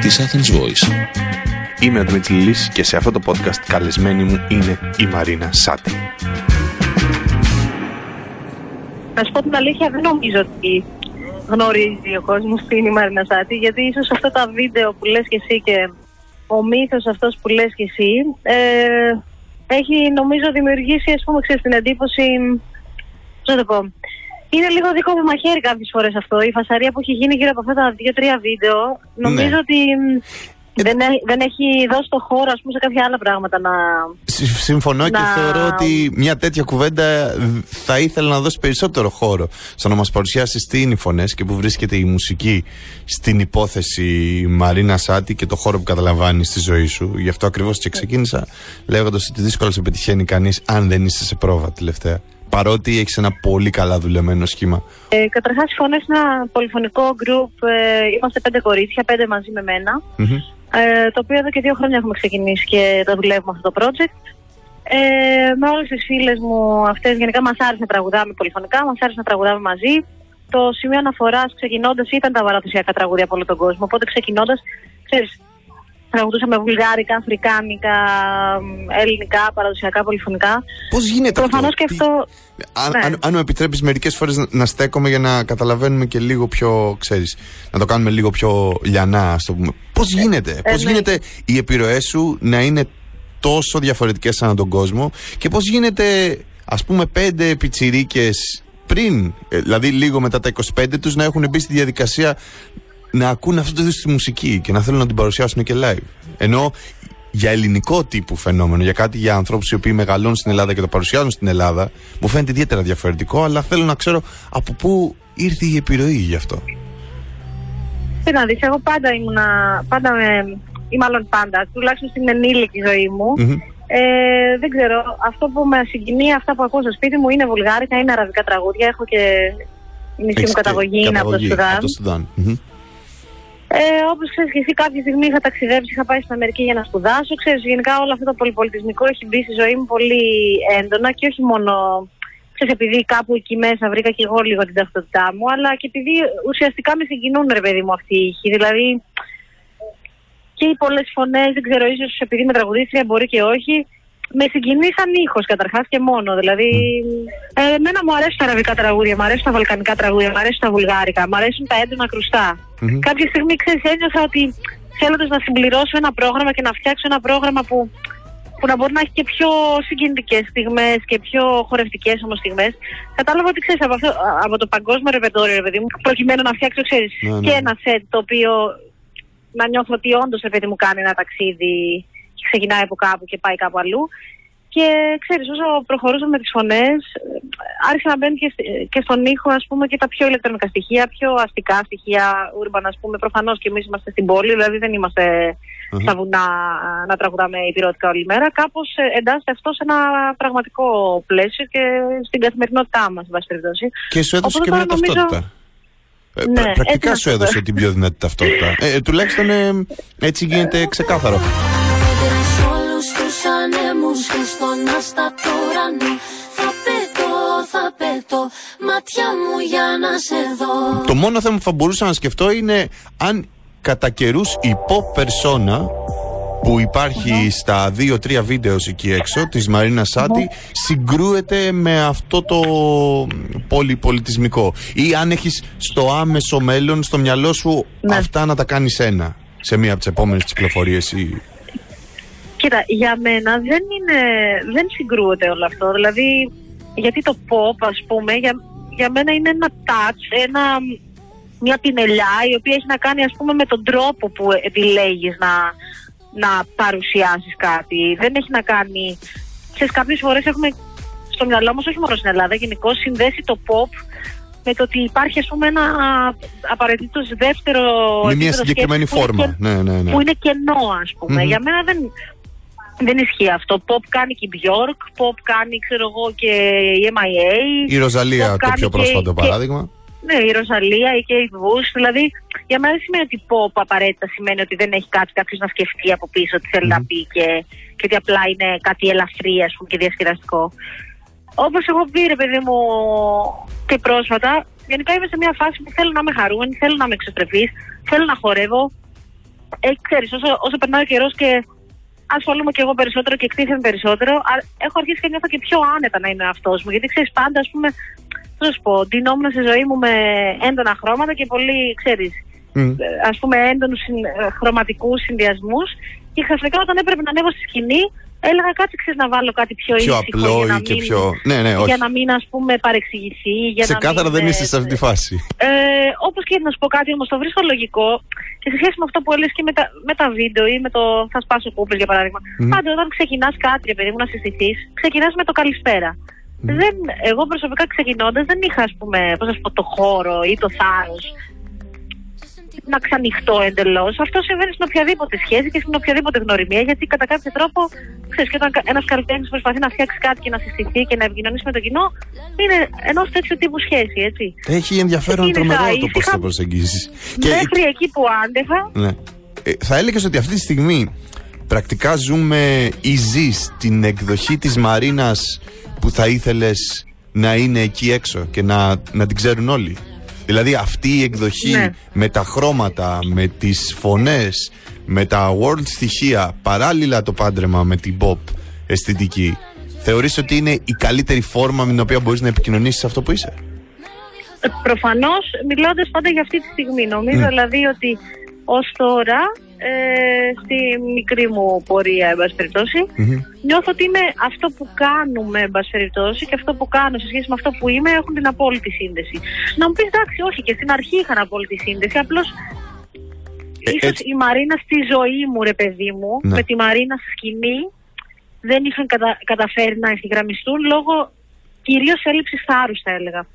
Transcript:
της Athens Voice. Είμαι ο Δημήτρης Λύσης και σε αυτό το podcast καλεσμένη μου είναι η Μαρίνα Σάτι. Να σου πω την αλήθεια, δεν νομίζω ότι γνωρίζει ο κόσμος τι είναι η Μαρίνα Σάτι, γιατί ίσως αυτά τα βίντεο που λες και εσύ και ο μύθος αυτός που λες και εσύ ε, έχει νομίζω δημιουργήσει ας πούμε ξέρεις την εντύπωση πώς να το πω είναι λίγο δικό μου μαχαίρι κάποιες φορές αυτό. Η φασαρία που έχει γίνει γύρω από αυτά τα δύο-τρία βίντεο. Νομίζω Ναι. ότι ε, δεν, έ- δεν έχει δώσει το χώρο ας πούμε, σε κάποια άλλα πράγματα να. Συμ- Συμφωνώ και Να- θεωρώ ότι μια τέτοια κουβέντα θα ήθελα να δώσει περισσότερο χώρο στο να μας παρουσιάσει τι είναι οι φωνές και που βρίσκεται η μουσική στην υπόθεση Μαρίνα Σάτι και το χώρο που καταλαμβάνει στη ζωή σου. Γι' αυτό ακριβώς και ξεκίνησα λέγοντας ότι δύσκολα σε πετυχαίνει κανείς αν δεν είσαι σε πρόβα τελευταία. Παρότι έχεις ένα πολύ καλά δουλεμένο σχήμα. Ε, Καταρχάς, οι φωνέ είναι ένα πολυφωνικό group. Ε, είμαστε πέντε κορίτσια, πέντε μαζί με μένα. Μμμ. Ε, το οποίο εδώ και δύο χρόνια έχουμε ξεκινήσει και το δουλεύουμε αυτό το project. Ε, με όλες τις φίλες μου αυτές, γενικά μας άρεσε να τραγουδάμε πολυφωνικά, μας άρεσε να τραγουδάμε μαζί. Το σημείο αναφοράς ξεκινώντας ήταν τα παραδοσιακά τραγούδια από όλο τον κόσμο. Οπότε ξεκινώντας, ξέρεις, τραγουδούσαμε βουλγάρικα, αφρικάνικα, μ, ελληνικά, παραδοσιακά, πολυφωνικά. Πώς γίνεται Προφανώς αυτό. και Τι- αυτό. Αν, Ναι. αν, αν μου επιτρέπεις μερικές φορές να, να στέκομαι για να καταλαβαίνουμε και λίγο πιο, ξέρεις, να το κάνουμε λίγο πιο λιανά, ας το πούμε. Πώς γίνεται, πώς ναι. γίνεται οι επιρροές σου να είναι τόσο διαφορετικές ανά τον κόσμο και πώς γίνεται, ας πούμε, πέντε πιτσιρίκες πριν, ε, δηλαδή λίγο μετά τα 25 τους, να έχουν μπει στη διαδικασία να ακούν αυτό το είδος τη μουσική και να θέλουν να την παρουσιάσουν και live. Ενώ για ελληνικό τύπου φαινόμενο, για κάτι για ανθρώπους οι οποίοι μεγαλώνουν στην Ελλάδα και το παρουσιάζουν στην Ελλάδα, μου φαίνεται ιδιαίτερα διαφορετικό, αλλά θέλω να ξέρω από πού ήρθε η επιρροή γι' αυτό. Τι να δεις, εγώ πάντα ήμουνα, πάντα με, ή μάλλον πάντα, τουλάχιστον στην ενήλικη ζωή μου. Μμμ. Ε, δεν ξέρω, αυτό που με συγκινεί, αυτά που ακούω στο σπίτι μου είναι βουλγάρικα, είναι αραβικά τραγούδια. Έχω και η μισή Έχεις μου και καταγωγή είναι από το καταγωγή Σουδάν. από το Σουδάν. Μμμ. Ε, Όπως ξέρεις και εσύ, κάποια στιγμή είχα ταξιδέψει, είχα πάει στην Αμερική για να σπουδάσω. Ξέρεις, γενικά όλο αυτό το πολυπολιτισμικό έχει μπει στη ζωή μου πολύ έντονα και όχι μόνο ξέρεις, επειδή κάπου εκεί μέσα βρήκα και εγώ λίγο την ταυτότητά μου, αλλά και επειδή ουσιαστικά με συγκινούν, ρε παιδί μου, αυτοί οι ήχοι. Δηλαδή, και οι πολλές φωνές, δεν ξέρω, ίσως επειδή είμαι τραγουδίστρια, μπορεί και όχι, με συγκινεί σαν ήχος καταρχάς και μόνο. Δηλαδή, ε, εμένα μου αρέσουν τα αραβικά τραγούδια, μου αρέσουν τα βαλκανικά τραγούδια, μου αρέσουν τα βουλγάρικα, μου αρέσουν τα έντονα κρουστά. Μμμ. Κάποια στιγμή, ξέρεις, ένιωθα ότι θέλοντας να συμπληρώσω ένα πρόγραμμα και να φτιάξω ένα πρόγραμμα που, που να μπορεί να έχει και πιο συγκινητικές στιγμές και πιο χορευτικές όμως στιγμές. Κατάλαβα ότι ξέρεις από, αυτό- από το παγκόσμιο ρεπερτόριο, ρε παιδί μου, προκειμένου να φτιάξω, ξέρεις, Ναι, ναι. και ένα σετ το οποίο να νιώθω ότι όντως, ρε παιδί μου, κάνει ένα ταξίδι και ξεκινάει από κάπου και πάει κάπου αλλού. Και ξέρεις, όσο προχωρούσαμε με τις φωνές, ε, άρχισε να μπαίνει και, σ- και στον ήχο, ας πούμε, και τα πιο ηλεκτρονικά στοιχεία, πιο αστικά στοιχεία, urban, ας πούμε. Προφανώς και εμείς είμαστε στην πόλη, δηλαδή δεν είμαστε Αχα. στα βουνά α, να τραγουδάμε υπηρετικά όλη μέρα. Κάπως ε, εντάσσεται αυτό σε ένα πραγματικό πλαίσιο και στην καθημερινότητά μας, εν πάση περιπτώσει. Και σου έδωσε Οπότε και τώρα μια νομίζω- ταυτότητα. Ε, Ναι, πρα- πρακτικά έτσι να σου το έδωσε πω. την πιο δυνατή ταυτότητα. Ε, ε, τουλάχιστον ε, έτσι γίνεται ξεκάθαρο. Και στον άστατο ουρανό Θα πέτω, θα πέτω, μάτια μου για να σε δω. Το μόνο θέμα που θα μπορούσα να σκεφτώ είναι αν κατά καιρούς η pop persona που υπάρχει στα δύο-τρία βίντεος εκεί έξω της Μαρίνα Σάτι συγκρούεται με αυτό το πολυπολιτισμικό. Ή αν έχεις στο άμεσο μέλλον στο μυαλό σου Ναι. αυτά να τα κάνεις ένα σε μία από τις επόμενες κυκλοφορίες ή... Κοίτα, για μένα δεν είναι, δεν συγκρούεται όλο αυτό. Δηλαδή, γιατί το pop, ας πούμε, για, για μένα είναι ένα touch, ένα, μια πινελιά η οποία έχει να κάνει, ας πούμε, με τον τρόπο που επιλέγεις να, να παρουσιάσεις κάτι. Δεν έχει να κάνει... Ξέρεις, κάποιες φορές έχουμε στο μυαλό μας, όχι μόνο στην Ελλάδα, γενικώ συνδέσει το pop με το ότι υπάρχει, ας πούμε, ένα απαραίτητος δεύτερο... με μια επίπεδο συγκεκριμένη σκέψης που είναι φόρμα. και- Ναι, ναι, ναι. που είναι κενό, ας πούμε. Μμμ. Για μένα δεν, δεν ισχύει αυτό. Pop κάνει και η Bjork, pop κάνει, ξέρω εγώ, και η MIA. Η Ροζαλία pop το κάνει πιο και- πρόσφατο και- παράδειγμα. Ναι, η Ροζαλία, η Kate Bush. Δηλαδή, για μένα δεν σημαίνει ότι pop απαραίτητα σημαίνει ότι δεν έχει κάτι κάποιος να σκεφτεί από πίσω τι θέλει να πει και, και ότι απλά είναι κάτι ελαφρύ, ας πούμε, και διασκεδαστικό. Όπως έχω πει, ρε παιδί μου, και πρόσφατα, γενικά είμαι σε μια φάση που θέλω να είμαι χαρούμενη, θέλω να είμαι εξωστρεφής, θέλω να χορεύω. ε, ξέρεις, όσο, όσο περνάει ο καιρός και ασχολούμαι και εγώ περισσότερο και εκτίθεμαι περισσότερο, α- έχω αρχίσει και νιώθω και πιο άνετα να είμαι αυτός μου. Γιατί ξέρεις, πάντα, ας πούμε, θα σου πω, ντυνόμουν στη ζωή μου με έντονα χρώματα και πολύ, ξέρεις, Μμ. ας πούμε, έντονους χρωματικούς συνδυασμούς. Και ξαφνικά όταν έπρεπε να ανέβω στη σκηνή, έλεγα κάτι, ξέρεις, να βάλω κάτι πιο, Πιο ήσυχο. απλό για να ή και μην- πιο. Ναι, ναι, όχι. Για να μην, ας πούμε, παρεξηγηθεί. Για να Ξεκάθαρα μην, δεν ε, είσαι σε αυτή τη φάση. ε, Όπως και να σου πω κάτι, όμως το βρίσκω λογικό και σε σχέση με αυτό που έλεγες και με τα, με τα βίντεο ή με το θα σπάσω κούπες για παράδειγμα. Μμμ. Πάντα όταν ξεκινάς κάτι, ρε παιδί μου, να συστηθεί, ξεκινάς με το καλησπέρα. Δεν, εγώ προσωπικά ξεκινώντας δεν είχα, ας πούμε, πώς να σου πω, το χώρο ή το θάρρος να ξανοιχτώ εντελώς. Αυτό συμβαίνει στην οποιαδήποτε σχέση και στην οποιαδήποτε γνωριμία, γιατί κατά κάποιο τρόπο, ξέρεις, και όταν ένας καλλιτέχνης προσπαθεί να φτιάξει κάτι και να συστηθεί και να επικοινωνήσει με το κοινό, είναι ενός τέτοιου τύπου σχέση, έτσι. Έχει ενδιαφέρον Είναι τρομερό θα το πώς ήσυχα το προσεγγίσει. Μέχρι εκεί που άντεχα, Ναι. Ε, θα έλεγες ότι αυτή τη στιγμή πρακτικά ζούμε ή ζεις την εκδοχή της Μαρίνας που θα ήθελες να είναι εκεί έξω και να, να την ξέρουν όλοι; Δηλαδή αυτή η εκδοχή Ναι. με τα χρώματα, με τις φωνές, με τα world στοιχεία, παράλληλα το πάντρεμα με την pop αισθητική, θεωρείς ότι είναι η καλύτερη φόρμα με την οποία μπορείς να επικοινωνήσεις αυτό που είσαι; προφανώς μιλώντας πάντα για αυτή τη στιγμή. Νομίζω Ναι. δηλαδή ότι ως τώρα, ε, στη μικρή μου πορεία, εν πάση περιπτώσει, Μμμ. νιώθω ότι είναι αυτό που κάνουμε, εν πάση περιπτώσει, και αυτό που κάνω σε σχέση με αυτό που είμαι έχουν την απόλυτη σύνδεση. Να μου πεις εντάξει, όχι, και στην αρχή είχαν απόλυτη σύνδεση. Απλώς Ε, ίσως έτσι- η Μαρίνα στη ζωή μου, ρε παιδί μου, Ναι. με τη Μαρίνα στη σκηνή, δεν είχαν κατα- καταφέρει να ευθυγραμμιστούν λόγω κυρίως έλλειψης θάρρους, θα έλεγα.